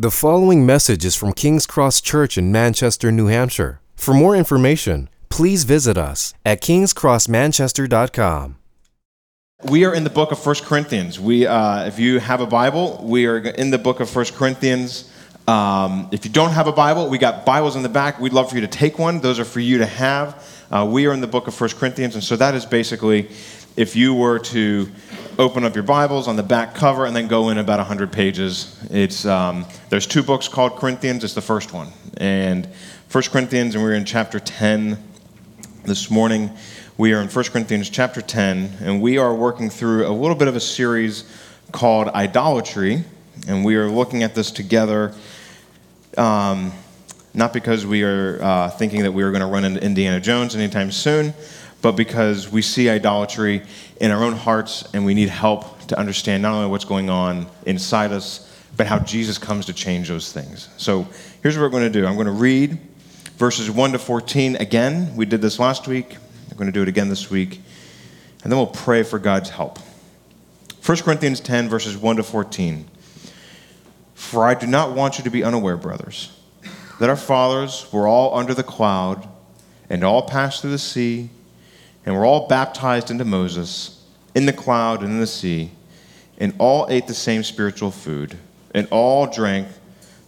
The following message is from King's Cross Church in Manchester, New Hampshire. For more information, please visit us at kingscrossmanchester.com. We are in the book of 1 Corinthians. We, uh, if you have a Bible, we are in the book of 1 Corinthians. Um, if you don't have a Bible, we got Bibles in the back. We'd love for you to take one. Those are for you to have. Uh, we are in the book of 1 Corinthians, and so that is basically if you were to open up your Bibles on the back cover and then go in about 100 pages. It's, um, there's two books called Corinthians. It's the first one. And 1 Corinthians, and we're in chapter 10 this morning. We are in 1 Corinthians chapter 10, and we are working through a little bit of a series called Idolatry. And we are looking at this together, um, not because we are uh, thinking that we are going to run into Indiana Jones anytime soon, but because we see idolatry in our own hearts and we need help to understand not only what's going on inside us, but how Jesus comes to change those things. So here's what we're going to do I'm going to read verses 1 to 14 again. We did this last week. I'm going to do it again this week. And then we'll pray for God's help. 1 Corinthians 10, verses 1 to 14. For I do not want you to be unaware, brothers, that our fathers were all under the cloud and all passed through the sea and were all baptized into Moses in the cloud and in the sea, and all ate the same spiritual food, and all drank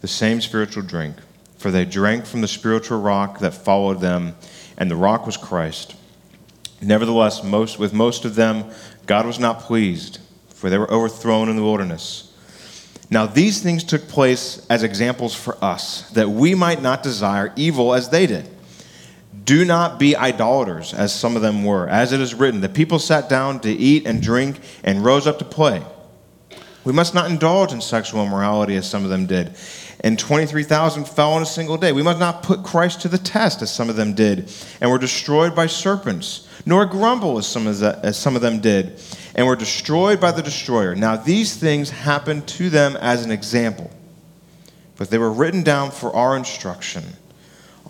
the same spiritual drink, for they drank from the spiritual rock that followed them, and the rock was Christ. Nevertheless, most, with most of them, God was not pleased, for they were overthrown in the wilderness. Now, these things took place as examples for us, that we might not desire evil as they did. Do not be idolaters, as some of them were. As it is written, the people sat down to eat and drink and rose up to play. We must not indulge in sexual immorality, as some of them did. And 23,000 fell in a single day. We must not put Christ to the test, as some of them did, and were destroyed by serpents, nor grumble, as some of, the, as some of them did, and were destroyed by the destroyer. Now, these things happened to them as an example, but they were written down for our instruction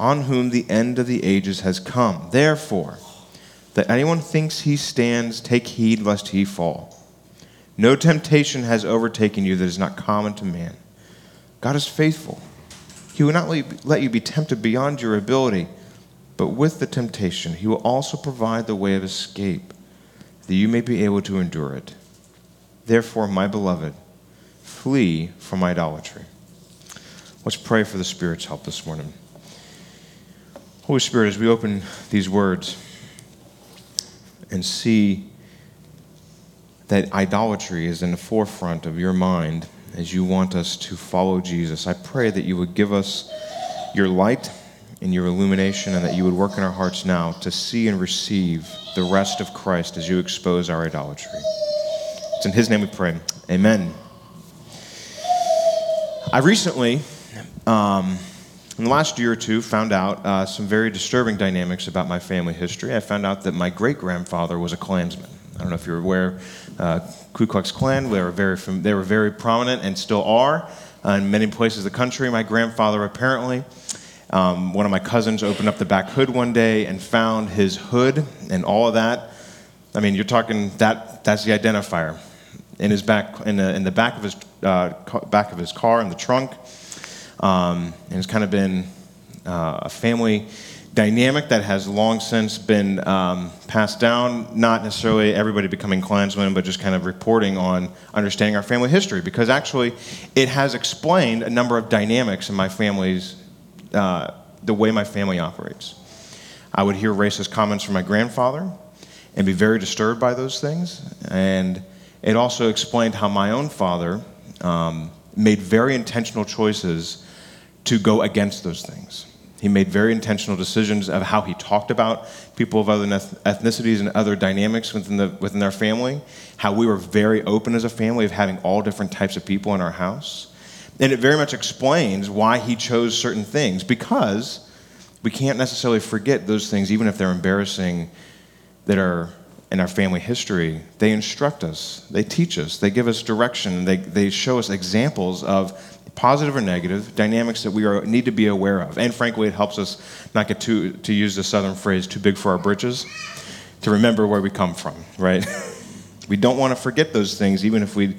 on whom the end of the ages has come. Therefore, that anyone thinks he stands, take heed lest he fall. No temptation has overtaken you that is not common to man. God is faithful. He will not let you be tempted beyond your ability, but with the temptation, he will also provide the way of escape, that you may be able to endure it. Therefore, my beloved, flee from idolatry. Let's pray for the Spirit's help this morning. Holy Spirit, as we open these words and see that idolatry is in the forefront of your mind as you want us to follow Jesus, I pray that you would give us your light and your illumination and that you would work in our hearts now to see and receive the rest of Christ as you expose our idolatry. It's in his name we pray. Amen. I recently. Um, in the last year or two, found out uh, some very disturbing dynamics about my family history. I found out that my great grandfather was a Klansman. I don't know if you're aware, uh, Ku Klux Klan. They were very they were very prominent and still are uh, in many places of the country. My grandfather apparently. Um, one of my cousins opened up the back hood one day and found his hood and all of that. I mean, you're talking that that's the identifier in his back in the, in the back of his uh, back of his car in the trunk. Um, and it's kind of been uh, a family dynamic that has long since been um, passed down, not necessarily everybody becoming Klansmen, but just kind of reporting on understanding our family history, because actually it has explained a number of dynamics in my family's, uh, the way my family operates. I would hear racist comments from my grandfather and be very disturbed by those things, and it also explained how my own father um, made very intentional choices to go against those things. He made very intentional decisions of how he talked about people of other ethnicities and other dynamics within, the, within their family, how we were very open as a family of having all different types of people in our house. And it very much explains why he chose certain things, because we can't necessarily forget those things, even if they're embarrassing, that are in our family history. They instruct us, they teach us, they give us direction, they, they show us examples of positive or negative, dynamics that we are, need to be aware of. And frankly, it helps us not get too, to use the southern phrase, too big for our britches, to remember where we come from, right? we don't want to forget those things, even if we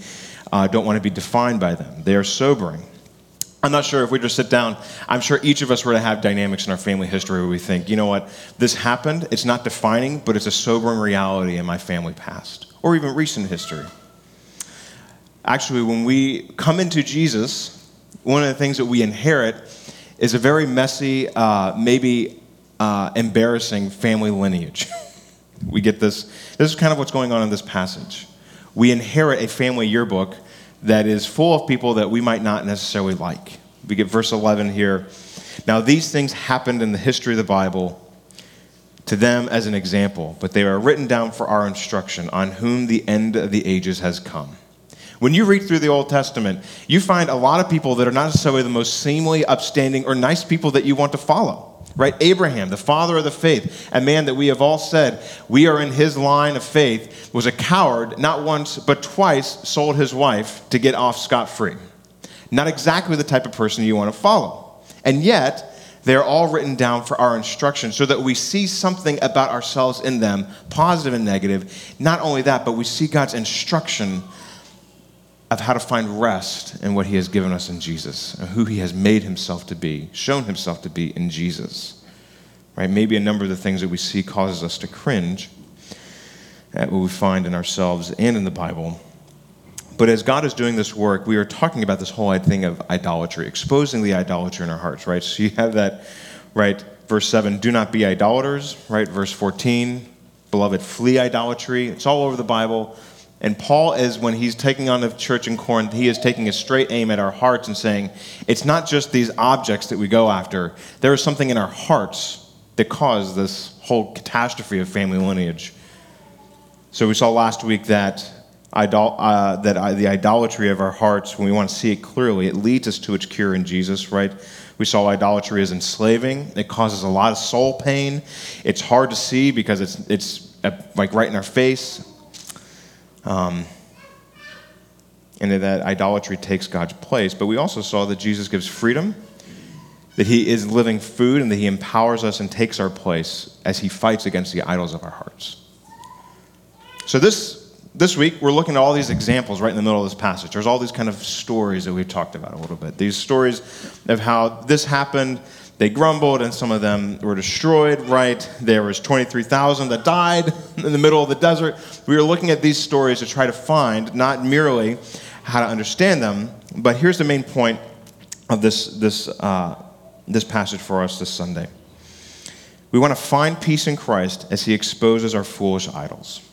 uh, don't want to be defined by them. They are sobering. I'm not sure if we just sit down, I'm sure each of us were to have dynamics in our family history where we think, you know what, this happened, it's not defining, but it's a sobering reality in my family past, or even recent history. Actually, when we come into Jesus, one of the things that we inherit is a very messy, uh, maybe uh, embarrassing family lineage. we get this, this is kind of what's going on in this passage. We inherit a family yearbook that is full of people that we might not necessarily like. We get verse 11 here. Now, these things happened in the history of the Bible to them as an example, but they are written down for our instruction, on whom the end of the ages has come. When you read through the Old Testament, you find a lot of people that are not necessarily the most seemly, upstanding, or nice people that you want to follow right? Abraham, the father of the faith, a man that we have all said we are in his line of faith, was a coward, not once, but twice sold his wife to get off scot free. Not exactly the type of person you want to follow. And yet, they're all written down for our instruction so that we see something about ourselves in them, positive and negative. Not only that, but we see God's instruction of how to find rest in what he has given us in Jesus, and who he has made himself to be, shown himself to be in Jesus. Right? Maybe a number of the things that we see causes us to cringe at what we find in ourselves and in the Bible. But as God is doing this work, we are talking about this whole thing of idolatry, exposing the idolatry in our hearts, right? So you have that, right? Verse 7, do not be idolaters, right? Verse 14, beloved, flee idolatry. It's all over the Bible. And Paul is, when he's taking on the church in Corinth, he is taking a straight aim at our hearts and saying, it's not just these objects that we go after. There is something in our hearts that caused this whole catastrophe of family lineage. So we saw last week that, idol, uh, that uh, the idolatry of our hearts, when we want to see it clearly, it leads us to its cure in Jesus, right? We saw idolatry as enslaving. It causes a lot of soul pain. It's hard to see because it's, it's uh, like right in our face. Um, and that idolatry takes God's place. But we also saw that Jesus gives freedom, that he is living food, and that he empowers us and takes our place as he fights against the idols of our hearts. So this, this week, we're looking at all these examples right in the middle of this passage. There's all these kind of stories that we've talked about a little bit. These stories of how this happened, they grumbled and some of them were destroyed, right? There was 23,000 that died in the middle of the desert. We were looking at these stories to try to find not merely how to understand them, but here's the main point of this, this, uh, this passage for us this Sunday. We want to find peace in Christ as he exposes our foolish idols.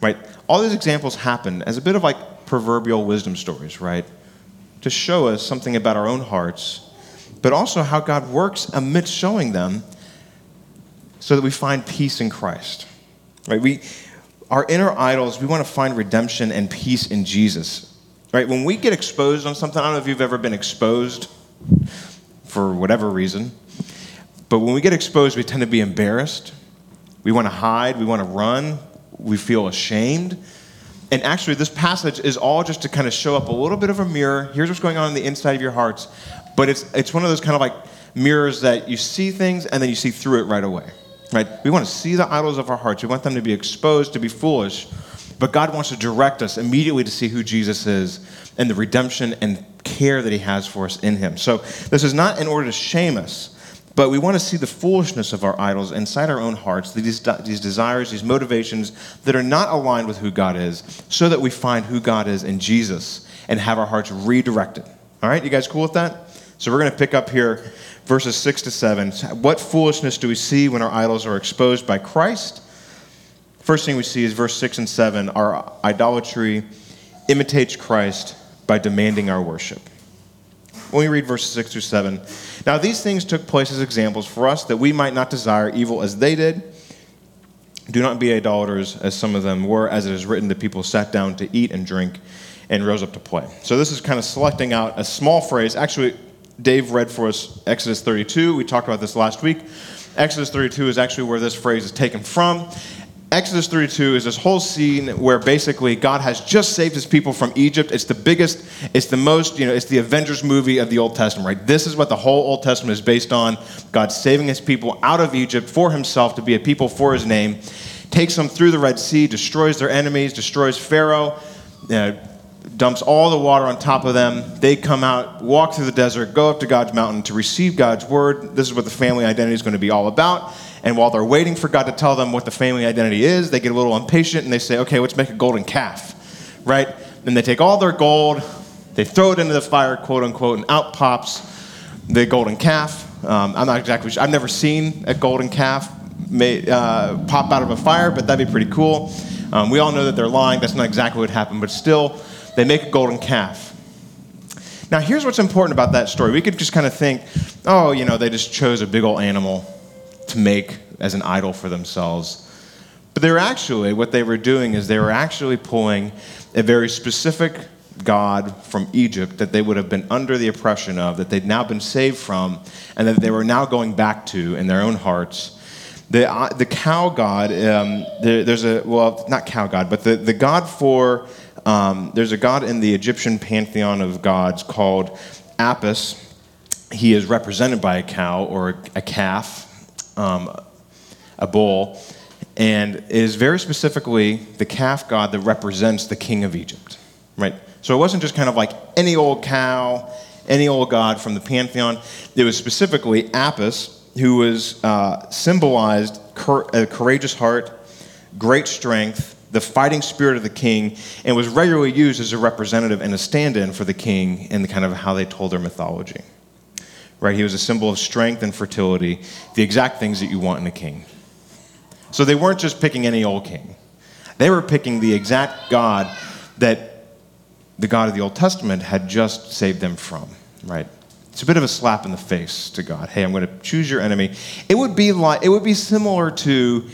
Right? All these examples happen as a bit of like proverbial wisdom stories, right? To show us something about our own hearts but also how God works amidst showing them so that we find peace in Christ. Right? We, our inner idols, we want to find redemption and peace in Jesus. Right? When we get exposed on something, I don't know if you've ever been exposed for whatever reason, but when we get exposed, we tend to be embarrassed. We want to hide, we want to run, we feel ashamed. And actually, this passage is all just to kind of show up a little bit of a mirror. Here's what's going on in the inside of your hearts. But it's, it's one of those kind of like mirrors that you see things and then you see through it right away. Right? We want to see the idols of our hearts. We want them to be exposed, to be foolish. But God wants to direct us immediately to see who Jesus is and the redemption and care that He has for us in Him. So this is not in order to shame us, but we want to see the foolishness of our idols inside our own hearts, these, these desires, these motivations that are not aligned with who God is, so that we find who God is in Jesus and have our hearts redirected. All right, you guys cool with that? So we're going to pick up here verses 6 to 7. What foolishness do we see when our idols are exposed by Christ? First thing we see is verse 6 and 7. Our idolatry imitates Christ by demanding our worship. When we read verses 6 through 7, now these things took place as examples for us that we might not desire evil as they did. Do not be idolaters as some of them were, as it is written, the people sat down to eat and drink and rose up to play. So this is kind of selecting out a small phrase. Actually, Dave read for us Exodus 32. We talked about this last week. Exodus 32 is actually where this phrase is taken from. Exodus 32 is this whole scene where basically God has just saved his people from Egypt. It's the biggest, it's the most, you know, it's the Avengers movie of the Old Testament, right? This is what the whole Old Testament is based on. God saving his people out of Egypt for himself to be a people for his name, takes them through the Red Sea, destroys their enemies, destroys Pharaoh, know, dumps all the water on top of them. They come out, walk through the desert, go up to God's mountain to receive God's word. This is what the family identity is going to be all about. And while they're waiting for God to tell them what the family identity is, they get a little impatient and they say, okay, let's make a golden calf, right? Then they take all their gold, they throw it into the fire, quote unquote, and out pops the golden calf. Um, I'm not exactly sure. I've never seen a golden calf uh, pop out of a fire, but that'd be pretty cool. Um, we all know that they're lying. That's not exactly what happened, but still, they make a golden calf. Now, here's what's important about that story. We could just kind of think, oh, you know, they just chose a big old animal to make as an idol for themselves. But they were actually, what they were doing is they were actually pulling a very specific God from Egypt that they would have been under the oppression of, that they'd now been saved from, and that they were now going back to in their own hearts. The, uh, the cow god, um, there, there's a, well, not cow god, but the, the god for, um, there's a god in the Egyptian pantheon of gods called Apis. He is represented by a cow or a calf, um, a bull, and is very specifically the calf god that represents the king of Egypt, right? So it wasn't just kind of like any old cow, any old god from the pantheon. It was specifically Apis, who was uh, symbolized a courageous heart, great strength, the fighting spirit of the king, and was regularly used as a representative and a stand in for the king in the kind of how they told their mythology. Right? He was a symbol of strength and fertility, the exact things that you want in a king. So they weren't just picking any old king, they were picking the exact God that the God of the Old Testament had just saved them from, right? It's a bit of a slap in the face to God. Hey, I'm going to choose your enemy. It would be like it would be similar to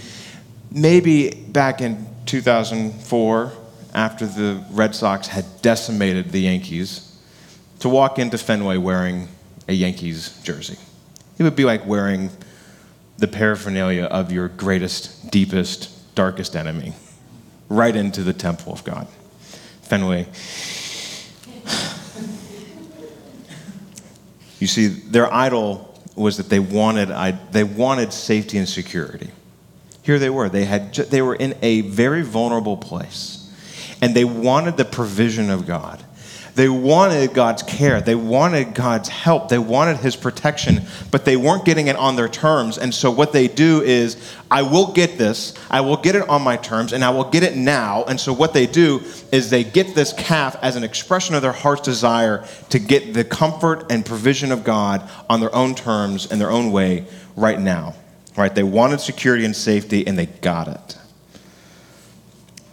maybe back in 2004 after the Red Sox had decimated the Yankees to walk into Fenway wearing a Yankees jersey. It would be like wearing the paraphernalia of your greatest, deepest, darkest enemy right into the temple of God. Fenway. You see, their idol was that they wanted, they wanted safety and security. Here they were. They, had, they were in a very vulnerable place. And they wanted the provision of God. They wanted God's care. They wanted God's help. They wanted His protection, but they weren't getting it on their terms. And so, what they do is, I will get this, I will get it on my terms, and I will get it now. And so, what they do is they get this calf as an expression of their heart's desire to get the comfort and provision of God on their own terms and their own way right now. Right? They wanted security and safety, and they got it.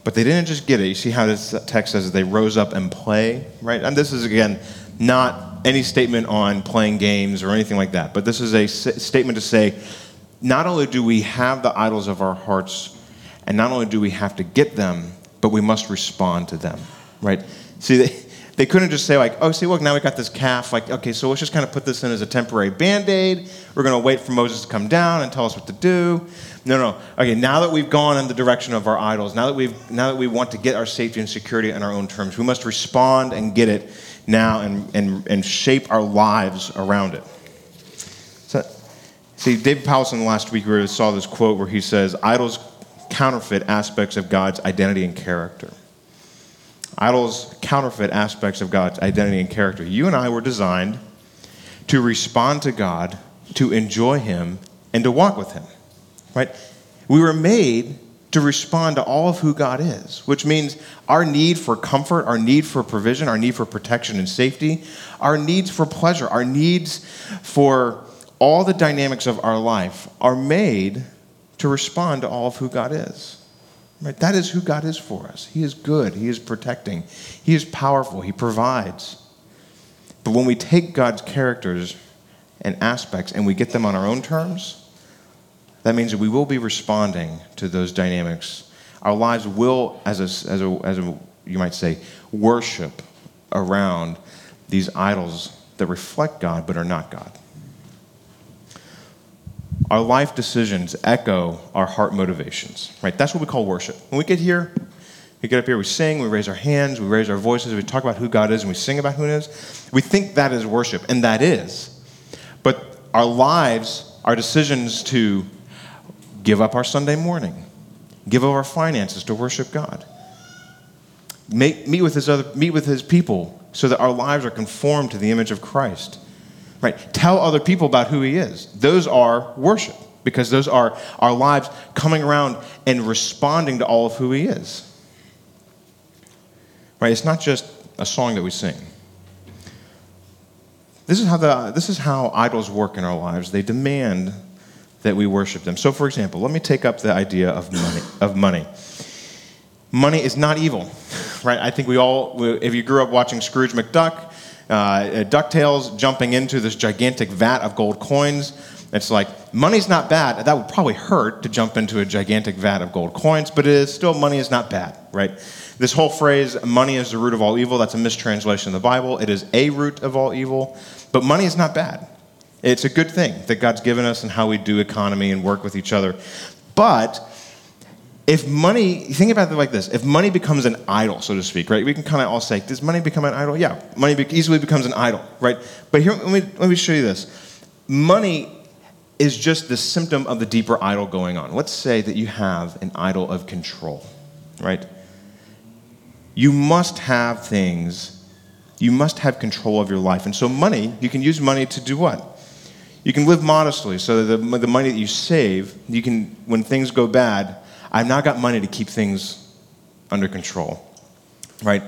But they didn't just get it. You see how this text says they rose up and play, right? And this is, again, not any statement on playing games or anything like that, but this is a statement to say not only do we have the idols of our hearts, and not only do we have to get them, but we must respond to them, right? See, they, they couldn't just say, like, oh, see, look, now we got this calf. Like, okay, so let's just kind of put this in as a temporary band aid. We're going to wait for Moses to come down and tell us what to do. No, no. Okay, now that we've gone in the direction of our idols, now that, we've, now that we want to get our safety and security on our own terms, we must respond and get it now and, and, and shape our lives around it. So, see, David Powlison last week we saw this quote where he says, Idols counterfeit aspects of God's identity and character. Idols counterfeit aspects of God's identity and character. You and I were designed to respond to God, to enjoy Him, and to walk with Him right? We were made to respond to all of who God is, which means our need for comfort, our need for provision, our need for protection and safety, our needs for pleasure, our needs for all the dynamics of our life are made to respond to all of who God is. Right? That is who God is for us. He is good, He is protecting, He is powerful, He provides. But when we take God's characters and aspects and we get them on our own terms, that means that we will be responding to those dynamics. Our lives will, as a, as a, as a you might say, worship around these idols that reflect God but are not God. Our life decisions echo our heart motivations, right? That's what we call worship. When we get here, we get up here, we sing, we raise our hands, we raise our voices, we talk about who God is, and we sing about who He is. We think that is worship, and that is. But our lives, our decisions to give up our Sunday morning, give up our finances to worship God, meet, with his other, meet with his people so that our lives are conformed to the image of Christ. Right? Tell other people about who he is. Those are worship because those are our lives coming around and responding to all of who he is. Right? It's not just a song that we sing. This is how, the, this is how idols work in our lives. They demand that we worship them. So, for example, let me take up the idea of money. Of money. Money is not evil, right? I think we all, if you grew up watching Scrooge McDuck, uh, DuckTales jumping into this gigantic vat of gold coins, it's like, money's not bad. That would probably hurt to jump into a gigantic vat of gold coins, but it is still, money is not bad, right? This whole phrase, money is the root of all evil, that's a mistranslation of the Bible. It is a root of all evil, but money is not bad. It's a good thing that God's given us and how we do economy and work with each other. But if money, think about it like this if money becomes an idol, so to speak, right? We can kind of all say, does money become an idol? Yeah, money easily becomes an idol, right? But here, let me, let me show you this. Money is just the symptom of the deeper idol going on. Let's say that you have an idol of control, right? you must have things, you must have control of your life. And so, money, you can use money to do what? You can live modestly so that the, the money that you save, you can, when things go bad, I've now got money to keep things under control, right?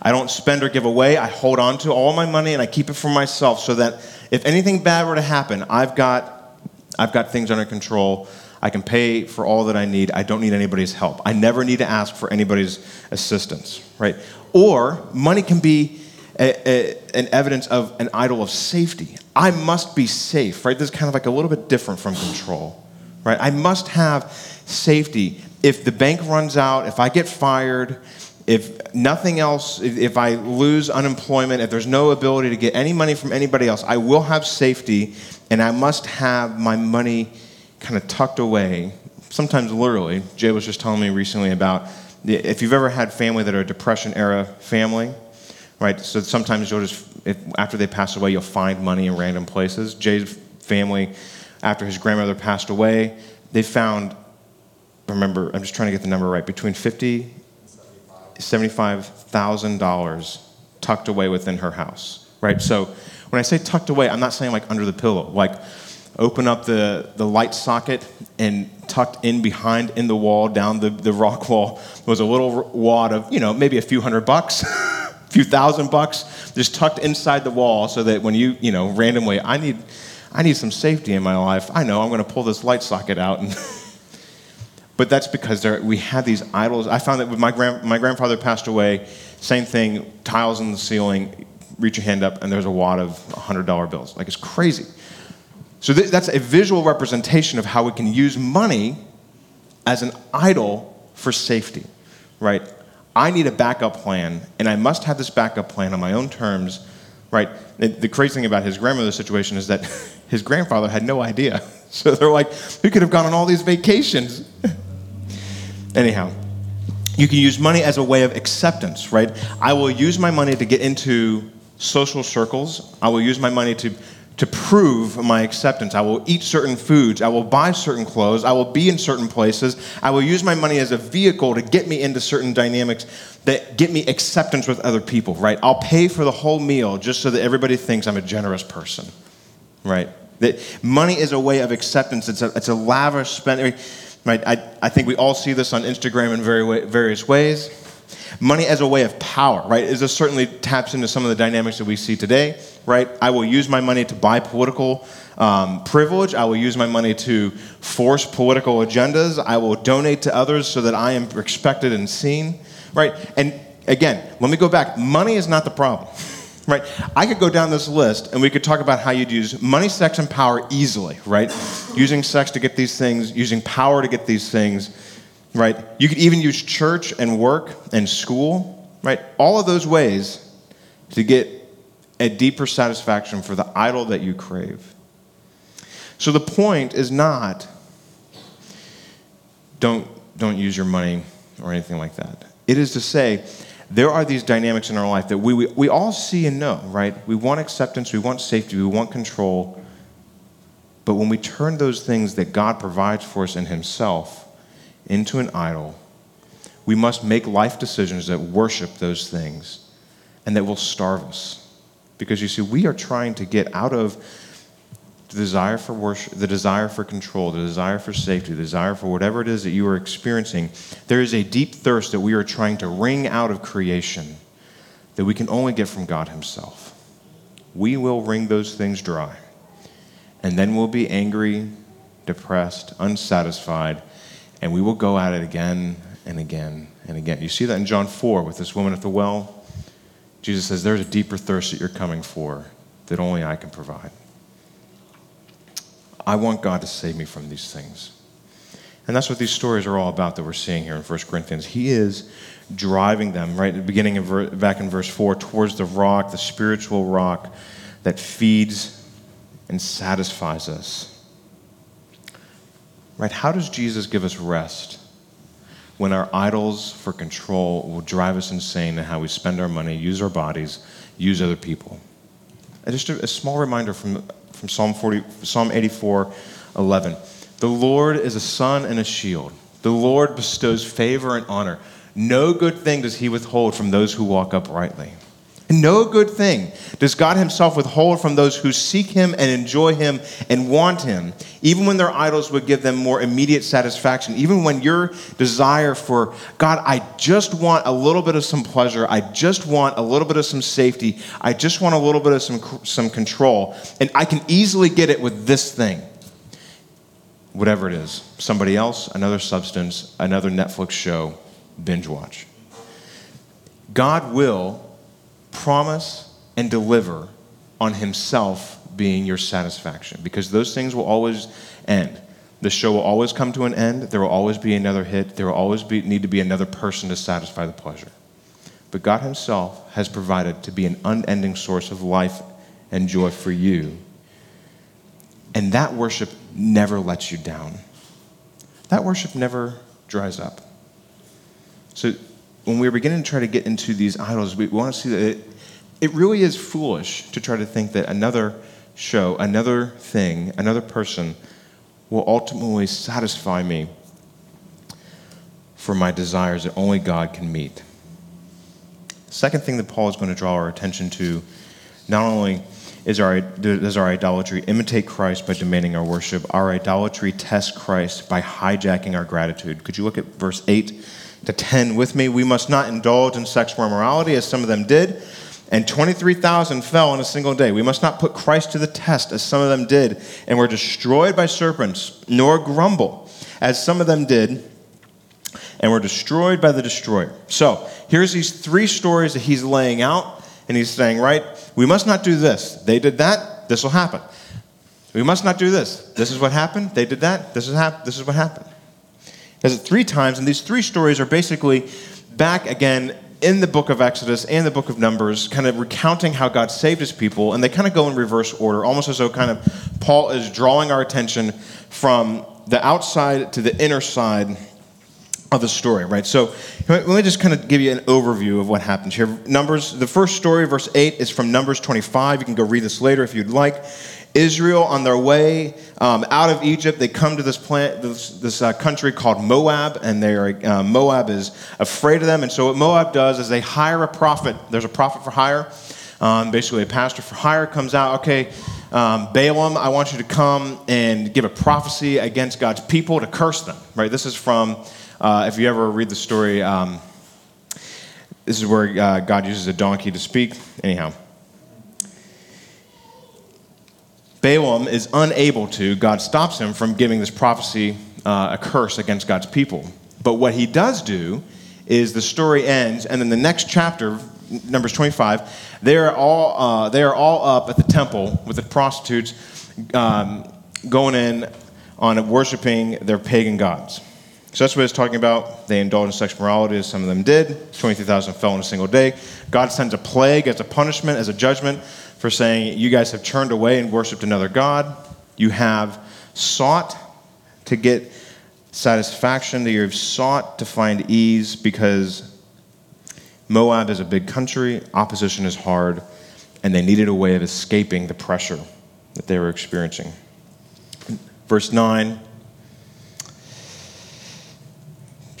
I don't spend or give away. I hold on to all my money and I keep it for myself so that if anything bad were to happen, I've got, I've got things under control. I can pay for all that I need. I don't need anybody's help. I never need to ask for anybody's assistance, right? Or money can be a, a, an evidence of an idol of safety. I must be safe, right? This is kind of like a little bit different from control, right? I must have safety. If the bank runs out, if I get fired, if nothing else, if I lose unemployment, if there's no ability to get any money from anybody else, I will have safety and I must have my money kind of tucked away, sometimes literally. Jay was just telling me recently about if you've ever had family that are Depression era family, right? So sometimes you'll just, if, after they pass away, you'll find money in random places. Jay's family, after his grandmother passed away, they found, remember, I'm just trying to get the number right, between 50 $75,000 tucked away within her house, right? So when I say tucked away, I'm not saying like under the pillow, like open up the, the light socket and tucked in behind in the wall down the, the rock wall was a little wad of you know maybe a few hundred bucks a few thousand bucks just tucked inside the wall so that when you you know randomly i need i need some safety in my life i know i'm going to pull this light socket out and but that's because there, we have these idols i found that when my, grand, my grandfather passed away same thing tiles in the ceiling reach your hand up and there's a wad of $100 bills like it's crazy so th- that's a visual representation of how we can use money as an idol for safety, right? I need a backup plan, and I must have this backup plan on my own terms, right? The crazy thing about his grandmother's situation is that his grandfather had no idea. So they're like, we could have gone on all these vacations. Anyhow, you can use money as a way of acceptance, right? I will use my money to get into social circles. I will use my money to to prove my acceptance. I will eat certain foods. I will buy certain clothes. I will be in certain places. I will use my money as a vehicle to get me into certain dynamics that get me acceptance with other people, right? I'll pay for the whole meal just so that everybody thinks I'm a generous person, right? That money is a way of acceptance. It's a, it's a lavish spending, right? I, I think we all see this on Instagram in very various ways. Money as a way of power, right? Is this certainly taps into some of the dynamics that we see today, right? I will use my money to buy political um, privilege. I will use my money to force political agendas. I will donate to others so that I am respected and seen, right? And again, let me go back. Money is not the problem, right? I could go down this list and we could talk about how you'd use money, sex, and power easily, right? Using sex to get these things, using power to get these things right? You could even use church and work and school, right? All of those ways to get a deeper satisfaction for the idol that you crave. So the point is not don't, don't use your money or anything like that. It is to say, there are these dynamics in our life that we, we, we all see and know, right? We want acceptance, we want safety, we want control. But when we turn those things that God provides for us in Himself into an idol, we must make life decisions that worship those things and that will starve us. Because you see, we are trying to get out of the desire for worship, the desire for control, the desire for safety, the desire for whatever it is that you are experiencing. There is a deep thirst that we are trying to wring out of creation that we can only get from God Himself. We will wring those things dry. And then we'll be angry, depressed, unsatisfied, and we will go at it again and again and again. You see that in John 4 with this woman at the well? Jesus says, There's a deeper thirst that you're coming for that only I can provide. I want God to save me from these things. And that's what these stories are all about that we're seeing here in 1 Corinthians. He is driving them, right at the beginning of back in verse 4, towards the rock, the spiritual rock that feeds and satisfies us. Right? How does Jesus give us rest when our idols for control will drive us insane in how we spend our money, use our bodies, use other people? Just a, a small reminder from, from Psalm, 40, Psalm 84 11. The Lord is a sun and a shield. The Lord bestows favor and honor. No good thing does he withhold from those who walk uprightly. No good thing does God Himself withhold from those who seek Him and enjoy Him and want Him, even when their idols would give them more immediate satisfaction. Even when your desire for, God, I just want a little bit of some pleasure, I just want a little bit of some safety, I just want a little bit of some, some control, and I can easily get it with this thing. Whatever it is somebody else, another substance, another Netflix show, binge watch. God will promise and deliver on himself being your satisfaction because those things will always end. The show will always come to an end. There will always be another hit. There will always be, need to be another person to satisfy the pleasure. But God Himself has provided to be an unending source of life and joy for you. And that worship never lets you down. That worship never dries up. So when we're beginning to try to get into these idols, we want to see that it, it really is foolish to try to think that another show, another thing, another person will ultimately satisfy me for my desires that only God can meet. Second thing that Paul is going to draw our attention to not only is our, does our idolatry imitate Christ by demanding our worship, our idolatry tests Christ by hijacking our gratitude. Could you look at verse 8 to 10 with me? We must not indulge in sexual immorality as some of them did, and 23,000 fell in a single day. We must not put Christ to the test as some of them did and were destroyed by serpents, nor grumble as some of them did and were destroyed by the destroyer. So here's these three stories that he's laying out, and he's saying, right, we must not do this. They did that, this will happen. We must not do this. This is what happened. They did that. This is, hap- this is what happened. Does it three times, and these three stories are basically back again in the book of Exodus and the book of Numbers, kind of recounting how God saved his people, and they kind of go in reverse order, almost as though kind of Paul is drawing our attention from the outside to the inner side of the story, right? So let me just kind of give you an overview of what happens here. Numbers, the first story, verse 8, is from Numbers 25. You can go read this later if you'd like. Israel, on their way um, out of Egypt, they come to this, plant, this, this uh, country called Moab, and they are, uh, Moab is afraid of them. And so, what Moab does is they hire a prophet. There's a prophet for hire, um, basically, a pastor for hire comes out. Okay, um, Balaam, I want you to come and give a prophecy against God's people to curse them. Right? This is from, uh, if you ever read the story, um, this is where uh, God uses a donkey to speak. Anyhow. Balaam is unable to, God stops him from giving this prophecy, uh, a curse against God's people. But what he does do is the story ends, and then the next chapter, Numbers 25, they are all, uh, they are all up at the temple with the prostitutes um, going in on worshiping their pagan gods. So that's what it's talking about. They indulged in sexual morality, as some of them did. 23,000 fell in a single day. God sends a plague as a punishment, as a judgment for saying, You guys have turned away and worshiped another God. You have sought to get satisfaction, that you've sought to find ease because Moab is a big country, opposition is hard, and they needed a way of escaping the pressure that they were experiencing. Verse 9,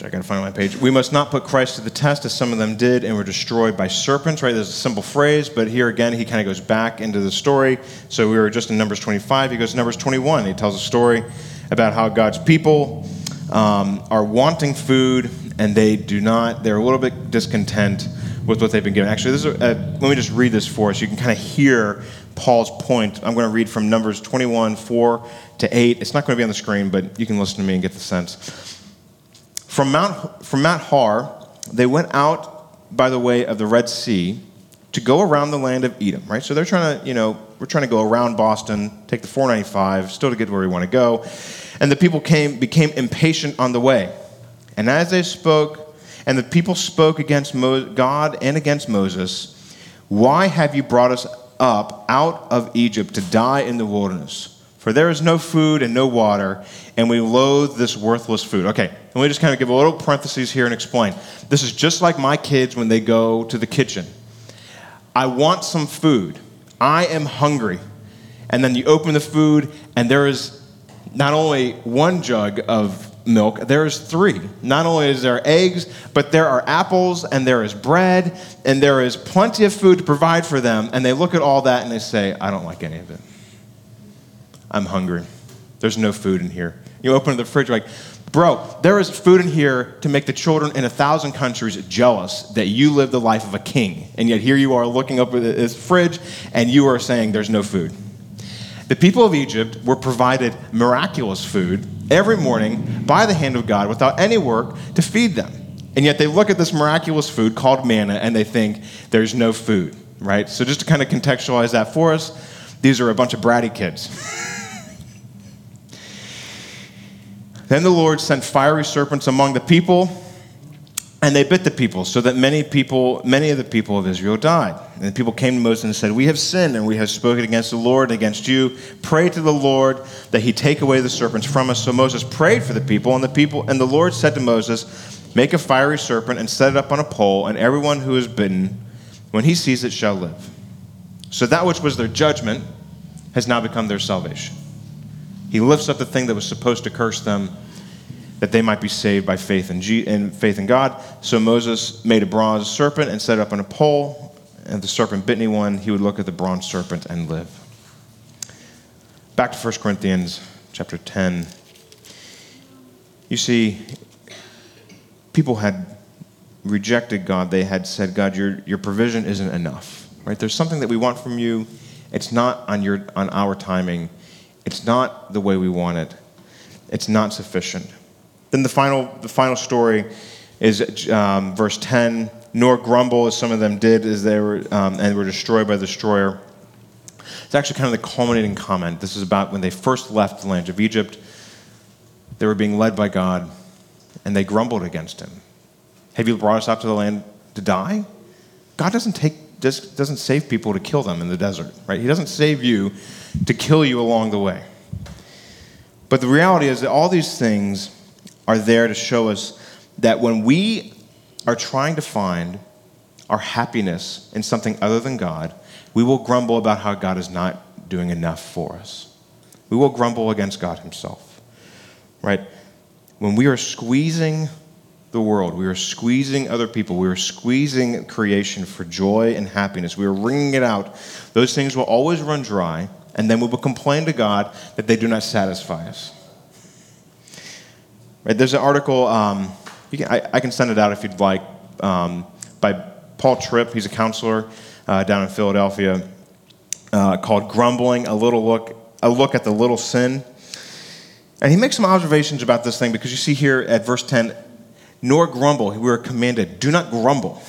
which gotta find my page. We must not put Christ to the test as some of them did and were destroyed by serpents, right? There's a simple phrase, but here again, he kind of goes back into the story. So we were just in Numbers 25. He goes to Numbers 21. He tells a story about how God's people um, are wanting food and they do not, they're a little bit discontent with what they've been given. Actually, this is a, let me just read this for us. You can kind of hear Paul's point. I'm going to read from Numbers 21, 4 to 8. It's not going to be on the screen, but you can listen to me and get the sense. From Mount, from Mount Hor, they went out by the way of the Red Sea to go around the land of Edom, right? So they're trying to, you know, we're trying to go around Boston, take the 495, still to get where we want to go. And the people came, became impatient on the way. And as they spoke, and the people spoke against Mo- God and against Moses, Why have you brought us up out of Egypt to die in the wilderness? For there is no food and no water, and we loathe this worthless food. Okay, let me just kind of give a little parenthesis here and explain. This is just like my kids when they go to the kitchen. I want some food. I am hungry. And then you open the food, and there is not only one jug of milk, there is three. Not only is there eggs, but there are apples, and there is bread, and there is plenty of food to provide for them. And they look at all that and they say, I don't like any of it. I'm hungry. There's no food in here. You open the fridge, like, bro, there is food in here to make the children in a thousand countries jealous that you live the life of a king. And yet here you are looking up at this fridge and you are saying there's no food. The people of Egypt were provided miraculous food every morning by the hand of God without any work to feed them. And yet they look at this miraculous food called manna and they think there's no food, right? So just to kind of contextualize that for us, these are a bunch of bratty kids. then the Lord sent fiery serpents among the people, and they bit the people, so that many people, many of the people of Israel died. And the people came to Moses and said, We have sinned, and we have spoken against the Lord and against you. Pray to the Lord that he take away the serpents from us. So Moses prayed for the people, and the people and the Lord said to Moses, Make a fiery serpent and set it up on a pole, and everyone who is bitten, when he sees it, shall live. So that which was their judgment has now become their salvation. He lifts up the thing that was supposed to curse them, that they might be saved by faith in, G- in faith in God. So Moses made a bronze serpent and set it up on a pole. And the serpent bit anyone, he would look at the bronze serpent and live. Back to 1 Corinthians chapter 10. You see, people had rejected God. They had said, God, your, your provision isn't enough. Right? There's something that we want from you. It's not on, your, on our timing. It's not the way we want it. It's not sufficient. Then the final, the final story is um, verse 10 Nor grumble as some of them did as they were, um, and were destroyed by the destroyer. It's actually kind of the culminating comment. This is about when they first left the land of Egypt. They were being led by God, and they grumbled against him. Have you brought us out to the land to die? God doesn't take just doesn't save people to kill them in the desert, right? He doesn't save you to kill you along the way. But the reality is that all these things are there to show us that when we are trying to find our happiness in something other than God, we will grumble about how God is not doing enough for us. We will grumble against God Himself, right? When we are squeezing the world, we are squeezing other people, we are squeezing creation for joy and happiness, we are wringing it out, those things will always run dry, and then we will complain to God that they do not satisfy us. Right, there's an article, um, can, I, I, can send it out if you'd like, um, by Paul Tripp. He's a counselor uh, down in Philadelphia uh, called Grumbling, a, little look, a look at the little sin. And he makes some observations about this thing because you see here at verse 10, nor grumble. We were commanded, do not grumble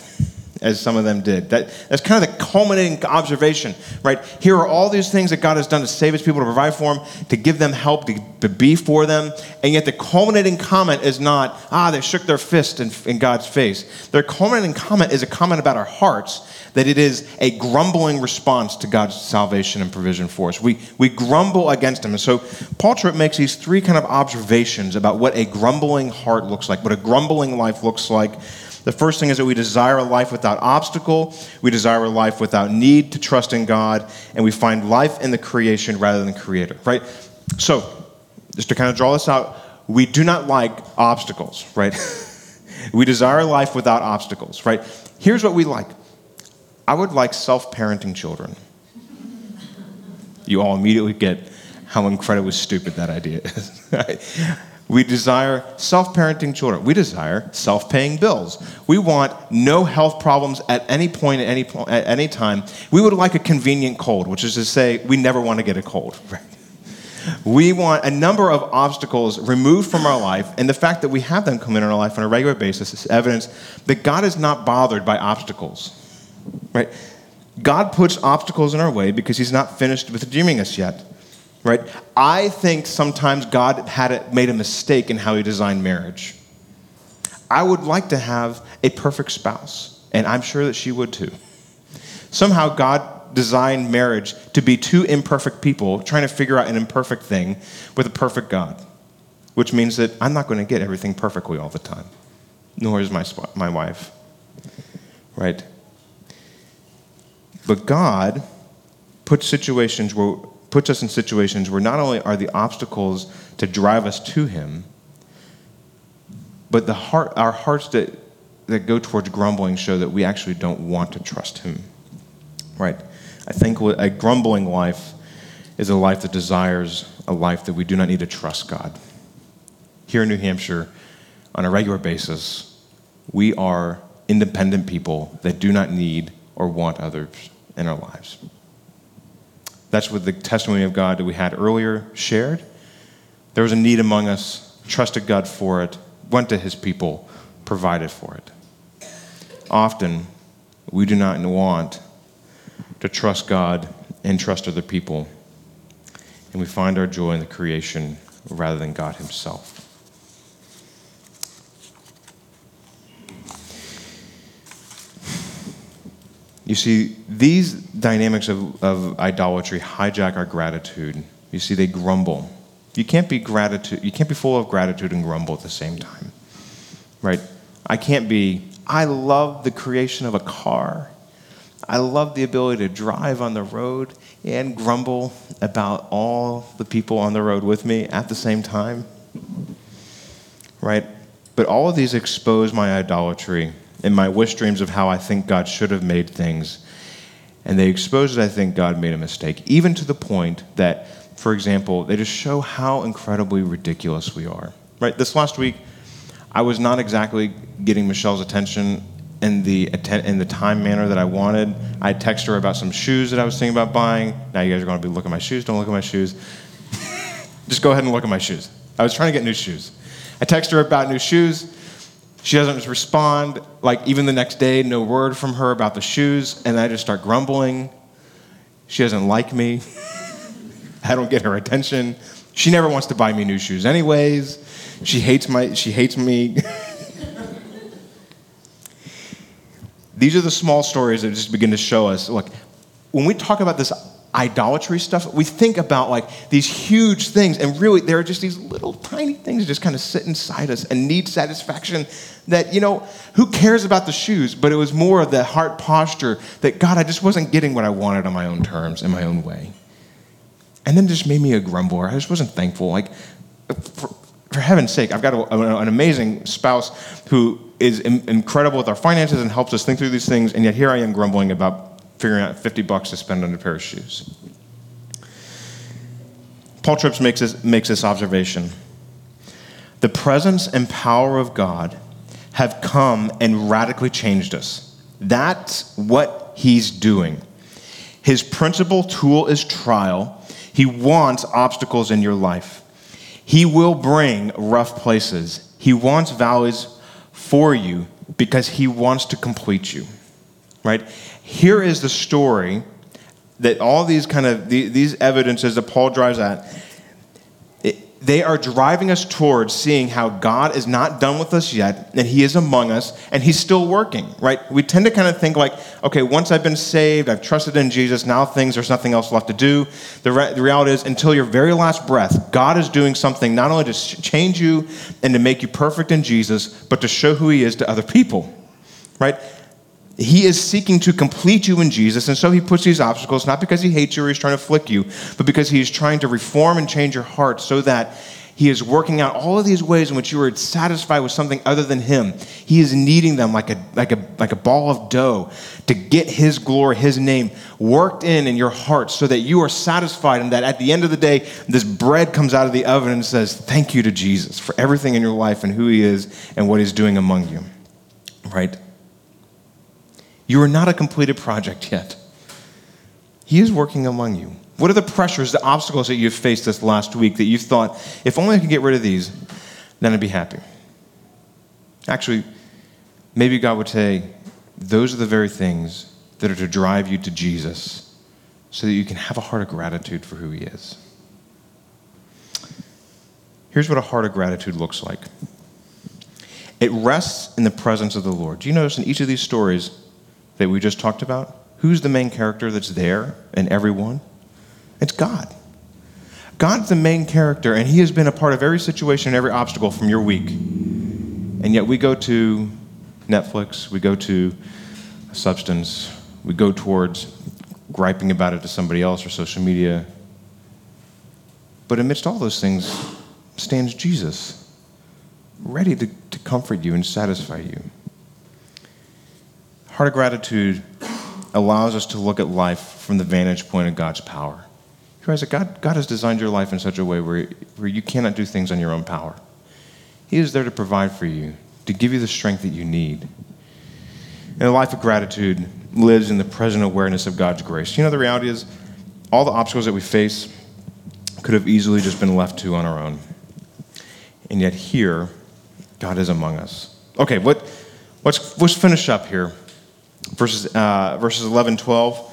as some of them did. That, that's kind of the culminating observation, right? Here are all these things that God has done to save his people, to provide for them, to give them help, to, to be for them. And yet the culminating comment is not, ah, they shook their fist in, in God's face. Their culminating comment is a comment about our hearts, that it is a grumbling response to God's salvation and provision for us. We, we grumble against him. And so Paul Tripp makes these three kind of observations about what a grumbling heart looks like, what a grumbling life looks like the first thing is that we desire a life without obstacle, we desire a life without need to trust in God, and we find life in the creation rather than creator, right? So, just to kind of draw this out, we do not like obstacles, right? We desire a life without obstacles, right? Here's what we like I would like self parenting children. You all immediately get how incredibly stupid that idea is. We desire self parenting children. We desire self paying bills. We want no health problems at any point, at any, po- at any time. We would like a convenient cold, which is to say, we never want to get a cold. Right? We want a number of obstacles removed from our life, and the fact that we have them come in our life on a regular basis is evidence that God is not bothered by obstacles. Right? God puts obstacles in our way because He's not finished with redeeming us yet. Right? I think sometimes God had made a mistake in how He designed marriage. I would like to have a perfect spouse, and I'm sure that she would too. Somehow, God designed marriage to be two imperfect people trying to figure out an imperfect thing with a perfect God, which means that I'm not going to get everything perfectly all the time, nor is my, my wife. Right? But God puts situations where puts us in situations where not only are the obstacles to drive us to Him, but the heart, our hearts that, that go towards grumbling show that we actually don't want to trust Him. Right? I think a grumbling life is a life that desires a life that we do not need to trust God. Here in New Hampshire, on a regular basis, we are independent people that do not need or want others in our lives. That's what the testimony of God that we had earlier shared. There was a need among us, trusted God for it, went to his people, provided for it. Often, we do not want to trust God and trust other people, and we find our joy in the creation rather than God himself. You see, these dynamics of, of idolatry hijack our gratitude. You see, they grumble. You can't be gratitude. You can't be full of gratitude and grumble at the same time, right? I can't be. I love the creation of a car. I love the ability to drive on the road and grumble about all the people on the road with me at the same time, right? But all of these expose my idolatry in my wish dreams of how I think God should have made things. And they expose that I think God made a mistake, even to the point that, for example, they just show how incredibly ridiculous we are. Right? This last week, I was not exactly getting Michelle's attention in the in the time manner that I wanted. I texted her about some shoes that I was thinking about buying. Now you guys are going to be looking at my shoes. Don't look at my shoes. Just go ahead and look at my shoes. I was trying to get new shoes. I texted her about new shoes. She doesn't respond. Like, even the next day, no word from her about the shoes. And I just start grumbling. She doesn't like me. I don't get her attention. She never wants to buy me new shoes, anyways. She hates, my, she hates me. These are the small stories that just begin to show us look, when we talk about this idolatry stuff, we think about like these huge things, and really there are just these little tiny things just kind of sit inside us and need satisfaction. That, you know, who cares about the shoes? But it was more of the heart posture that, God, I just wasn't getting what I wanted on my own terms, in my own way. And then just made me a grumbler. I just wasn't thankful. Like, for, for heaven's sake, I've got a, an amazing spouse who is incredible with our finances and helps us think through these things, and yet here I am grumbling about figuring out 50 bucks to spend on a pair of shoes. Paul Tripp makes this, makes this observation. The presence and power of God have come and radically changed us. That's what he's doing. His principal tool is trial. He wants obstacles in your life. He will bring rough places. He wants valleys for you because he wants to complete you. Right? Here is the story that all these kind of these evidences that Paul drives at, they are driving us towards seeing how God is not done with us yet, and He is among us, and He's still working, right? We tend to kind of think like, okay, once I've been saved, I've trusted in Jesus, now things, there's nothing else left to do. The, re- the reality is, until your very last breath, God is doing something not only to change you and to make you perfect in Jesus, but to show who He is to other people, right? He is seeking to complete you in Jesus, and so he puts these obstacles, not because he hates you or he's trying to flick you, but because he is trying to reform and change your heart so that He is working out all of these ways in which you are satisfied with something other than Him. He is kneading them like a, like a, like a ball of dough to get His glory, His name worked in in your heart so that you are satisfied and that at the end of the day, this bread comes out of the oven and says, Thank you to Jesus for everything in your life and who He is and what He's doing among you. Right? You are not a completed project yet. He is working among you. What are the pressures, the obstacles that you've faced this last week that you've thought, if only I could get rid of these, then I'd be happy? Actually, maybe God would say, those are the very things that are to drive you to Jesus so that you can have a heart of gratitude for who He is. Here's what a heart of gratitude looks like it rests in the presence of the Lord. Do you notice in each of these stories that we just talked about, who's the main character that's there in every one? It's God. God's the main character, and He has been a part of every situation and every obstacle from your week. And yet we go to Netflix, we go to substance, we go towards griping about it to somebody else or social media. But amidst all those things stands Jesus, ready to, to comfort you and satisfy you. Heart of gratitude allows us to look at life from the vantage point of God's power. You realize that God, God has designed your life in such a way where, where you cannot do things on your own power. He is there to provide for you, to give you the strength that you need. And a life of gratitude lives in the present awareness of God's grace. You know, the reality is, all the obstacles that we face could have easily just been left to on our own. And yet, here, God is among us. Okay, what, let's, let's finish up here. Verses, uh, verses 11, 12.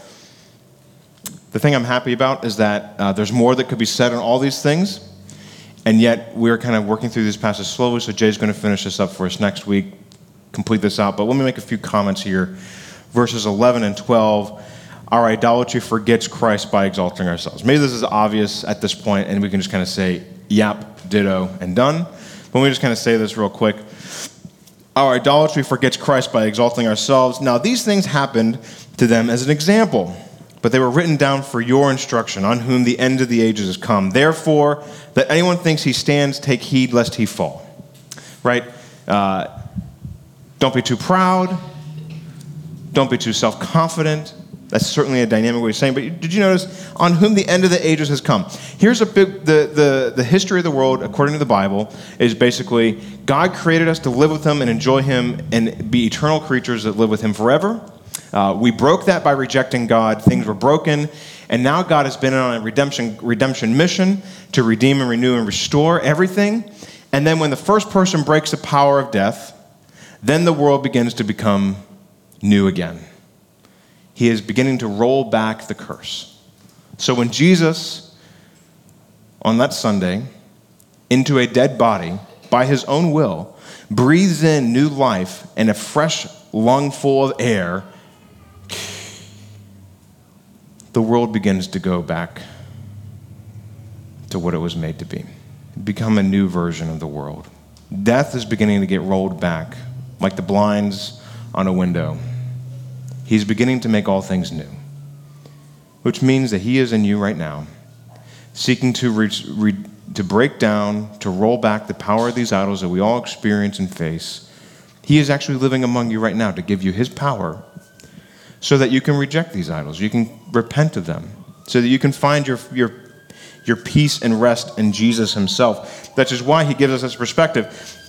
The thing I'm happy about is that uh, there's more that could be said on all these things, and yet we're kind of working through these passages slowly, so Jay's going to finish this up for us next week, complete this out. But let me make a few comments here. Verses 11 and 12 our idolatry forgets Christ by exalting ourselves. Maybe this is obvious at this point, and we can just kind of say, yep, ditto, and done. But let me just kind of say this real quick. Our idolatry forgets Christ by exalting ourselves. Now, these things happened to them as an example, but they were written down for your instruction, on whom the end of the ages has come. Therefore, that anyone thinks he stands, take heed lest he fall. Right? Uh, don't be too proud. Don't be too self confident. That's certainly a dynamic way of saying. But did you notice on whom the end of the ages has come? Here's a big the, the, the history of the world, according to the Bible, is basically God created us to live with Him and enjoy Him and be eternal creatures that live with Him forever. Uh, we broke that by rejecting God. Things were broken, and now God has been on a redemption redemption mission to redeem and renew and restore everything. And then when the first person breaks the power of death, then the world begins to become new again he is beginning to roll back the curse. So when Jesus, on that Sunday, into a dead body, by his own will, breathes in new life and a fresh lungful of air, the world begins to go back to what it was made to be, become a new version of the world. Death is beginning to get rolled back, like the blinds on a window. He's beginning to make all things new, which means that He is in you right now, seeking to, re- re- to break down, to roll back the power of these idols that we all experience and face. He is actually living among you right now to give you His power so that you can reject these idols. You can repent of them, so that you can find your, your, your peace and rest in Jesus Himself. That is why He gives us this perspective.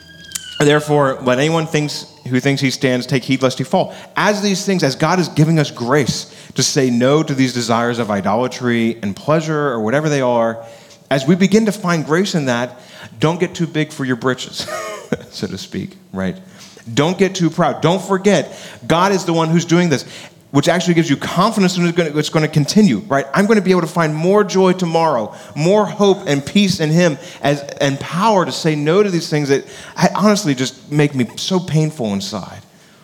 Therefore, let anyone thinks who thinks he stands take heed lest he fall. As these things, as God is giving us grace to say no to these desires of idolatry and pleasure or whatever they are, as we begin to find grace in that, don't get too big for your britches, so to speak, right? Don't get too proud. Don't forget, God is the one who's doing this which actually gives you confidence that it's going to continue, right? I'm going to be able to find more joy tomorrow, more hope and peace in Him, as, and power to say no to these things that honestly just make me so painful inside,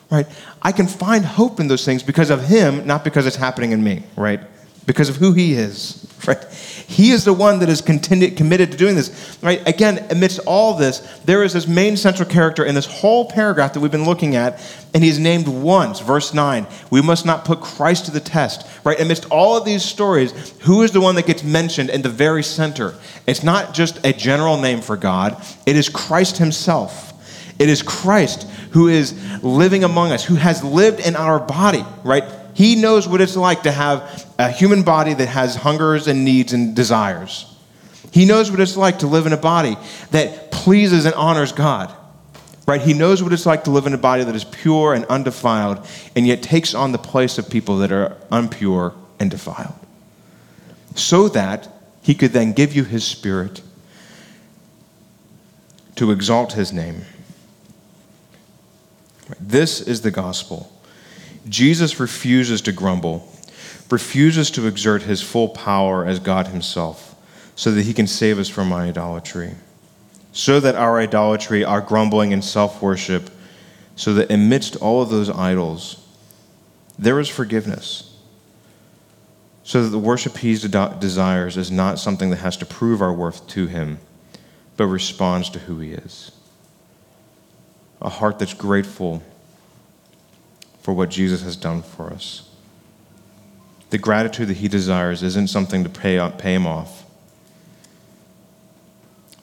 right? I can find hope in those things because of Him, not because it's happening in me, right? Because of who he is, right? He is the one that is committed to doing this, right? Again, amidst all this, there is this main central character in this whole paragraph that we've been looking at, and he's named once, verse 9. We must not put Christ to the test, right? Amidst all of these stories, who is the one that gets mentioned in the very center? It's not just a general name for God, it is Christ himself. It is Christ who is living among us, who has lived in our body, right? He knows what it's like to have a human body that has hungers and needs and desires. He knows what it's like to live in a body that pleases and honors God. Right? He knows what it's like to live in a body that is pure and undefiled and yet takes on the place of people that are impure and defiled. So that he could then give you his spirit to exalt his name. This is the gospel. Jesus refuses to grumble, refuses to exert his full power as God himself, so that he can save us from our idolatry. So that our idolatry, our grumbling and self worship, so that amidst all of those idols, there is forgiveness. So that the worship he desires is not something that has to prove our worth to him, but responds to who he is. A heart that's grateful for what Jesus has done for us. The gratitude that he desires isn't something to pay, pay him off.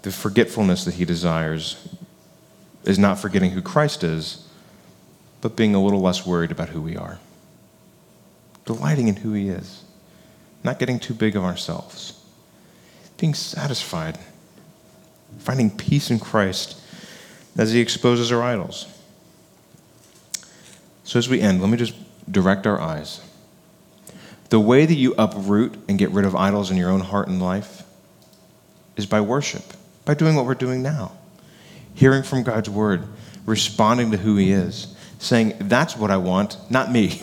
The forgetfulness that he desires is not forgetting who Christ is, but being a little less worried about who we are. Delighting in who he is, not getting too big of ourselves, being satisfied, finding peace in Christ as he exposes our idols. So, as we end, let me just direct our eyes. The way that you uproot and get rid of idols in your own heart and life is by worship, by doing what we're doing now. Hearing from God's word, responding to who He is, saying, That's what I want, not me.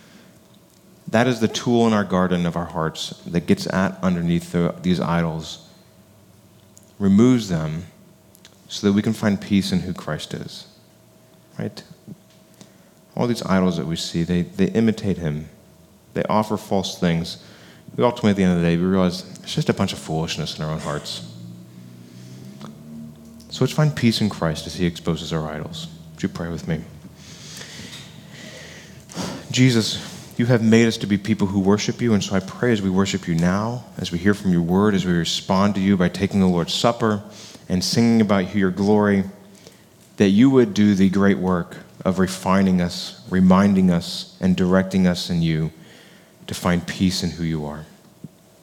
that is the tool in our garden of our hearts that gets at underneath the, these idols, removes them so that we can find peace in who Christ is. Right? All these idols that we see, they, they imitate him. They offer false things. We ultimately, at the end of the day, we realize it's just a bunch of foolishness in our own hearts. So let's find peace in Christ as he exposes our idols. Would you pray with me? Jesus, you have made us to be people who worship you, and so I pray as we worship you now, as we hear from your word, as we respond to you by taking the Lord's Supper and singing about your glory, that you would do the great work of refining us, reminding us, and directing us in you to find peace in who you are.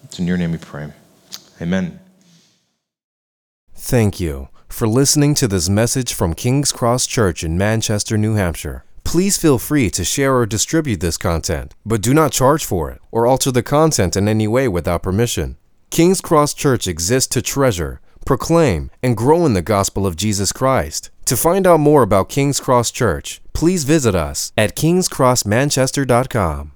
It's in your name we pray. Amen. Thank you for listening to this message from King's Cross Church in Manchester, New Hampshire. Please feel free to share or distribute this content, but do not charge for it or alter the content in any way without permission. King's Cross Church exists to treasure, proclaim, and grow in the gospel of Jesus Christ. To find out more about King's Cross Church, please visit us at kingscrossmanchester.com.